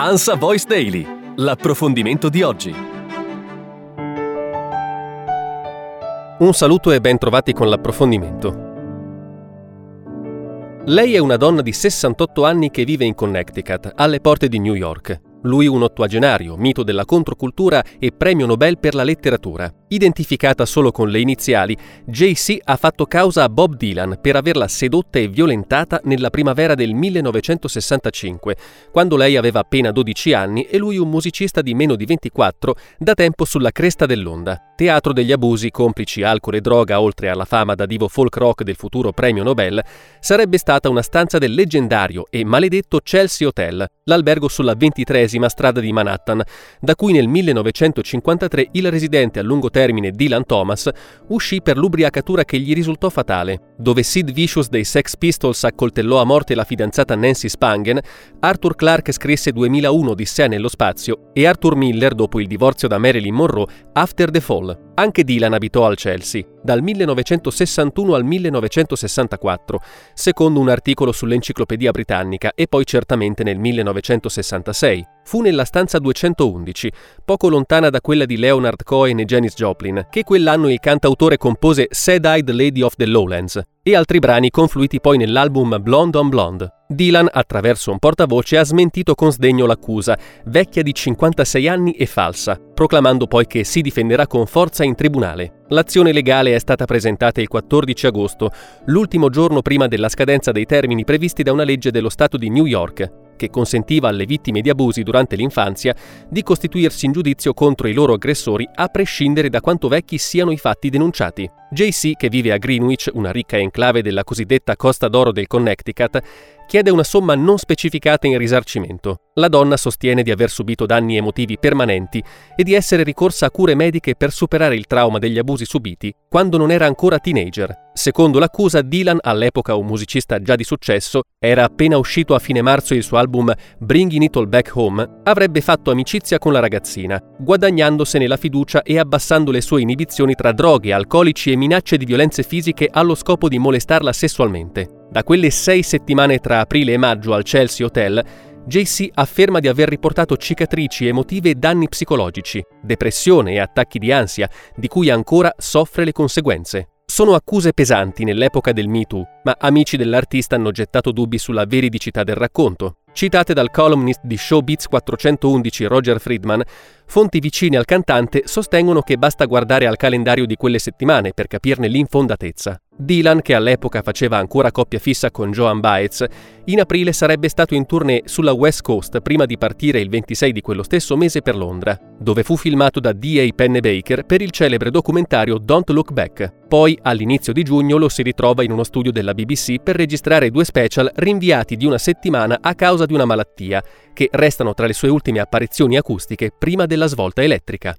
Ansa Voice Daily. L'approfondimento di oggi. Un saluto e ben trovati con l'approfondimento. Lei è una donna di 68 anni che vive in Connecticut, alle porte di New York. Lui un ottuagenario, mito della controcultura e premio Nobel per la letteratura. Identificata solo con le iniziali, JC ha fatto causa a Bob Dylan per averla sedotta e violentata nella primavera del 1965, quando lei aveva appena 12 anni e lui un musicista di meno di 24, da tempo sulla cresta dell'onda. Teatro degli abusi, complici alcol e droga, oltre alla fama da divo folk rock del futuro premio Nobel, sarebbe stata una stanza del leggendario e maledetto Chelsea Hotel, l'albergo sulla ventitresima strada di Manhattan, da cui nel 1953 il residente a lungo termine Dylan Thomas uscì per l'ubriacatura che gli risultò fatale. Dove Sid Vicious dei Sex Pistols accoltellò a morte la fidanzata Nancy Spangen, Arthur Clarke scrisse 2001 Odissea nello spazio e Arthur Miller, dopo il divorzio da Marilyn Monroe, After the Fall. Anche Dylan abitò al Chelsea, dal 1961 al 1964, secondo un articolo sull'Enciclopedia Britannica e poi certamente nel 1966. Fu nella stanza 211, poco lontana da quella di Leonard Cohen e Janis Joplin, che quell'anno il cantautore compose Sad-Eyed Lady of the Lowlands e altri brani confluiti poi nell'album Blonde on Blonde. Dylan, attraverso un portavoce, ha smentito con sdegno l'accusa, vecchia di 56 anni e falsa, proclamando poi che si difenderà con forza in tribunale. L'azione legale è stata presentata il 14 agosto, l'ultimo giorno prima della scadenza dei termini previsti da una legge dello Stato di New York, che consentiva alle vittime di abusi durante l'infanzia di costituirsi in giudizio contro i loro aggressori a prescindere da quanto vecchi siano i fatti denunciati. JC, che vive a Greenwich, una ricca enclave della cosiddetta Costa d'Oro del Connecticut, chiede una somma non specificata in risarcimento. La donna sostiene di aver subito danni emotivi permanenti e di essere ricorsa a cure mediche per superare il trauma degli abusi subiti quando non era ancora teenager. Secondo l'accusa, Dylan, all'epoca un musicista già di successo, era appena uscito a fine marzo il suo album Bringing It All Back Home, avrebbe fatto amicizia con la ragazzina, guadagnandosene la fiducia e abbassando le sue inibizioni tra droghe, alcolici e minacce di violenze fisiche allo scopo di molestarla sessualmente. Da quelle sei settimane tra aprile e maggio al Chelsea Hotel, JC afferma di aver riportato cicatrici emotive e danni psicologici, depressione e attacchi di ansia, di cui ancora soffre le conseguenze. Sono accuse pesanti nell'epoca del Me Too, ma amici dell'artista hanno gettato dubbi sulla veridicità del racconto. Citate dal columnist di Showbiz 411 Roger Friedman, fonti vicine al cantante sostengono che basta guardare al calendario di quelle settimane per capirne l'infondatezza. Dylan, che all'epoca faceva ancora coppia fissa con Joan Baez, in aprile sarebbe stato in tournée sulla West Coast prima di partire il 26 di quello stesso mese per Londra, dove fu filmato da D.A. Pennebaker per il celebre documentario Don't Look Back. Poi, all'inizio di giugno, lo si ritrova in uno studio della BBC per registrare due special rinviati di una settimana a causa di una malattia, che restano tra le sue ultime apparizioni acustiche prima della svolta elettrica.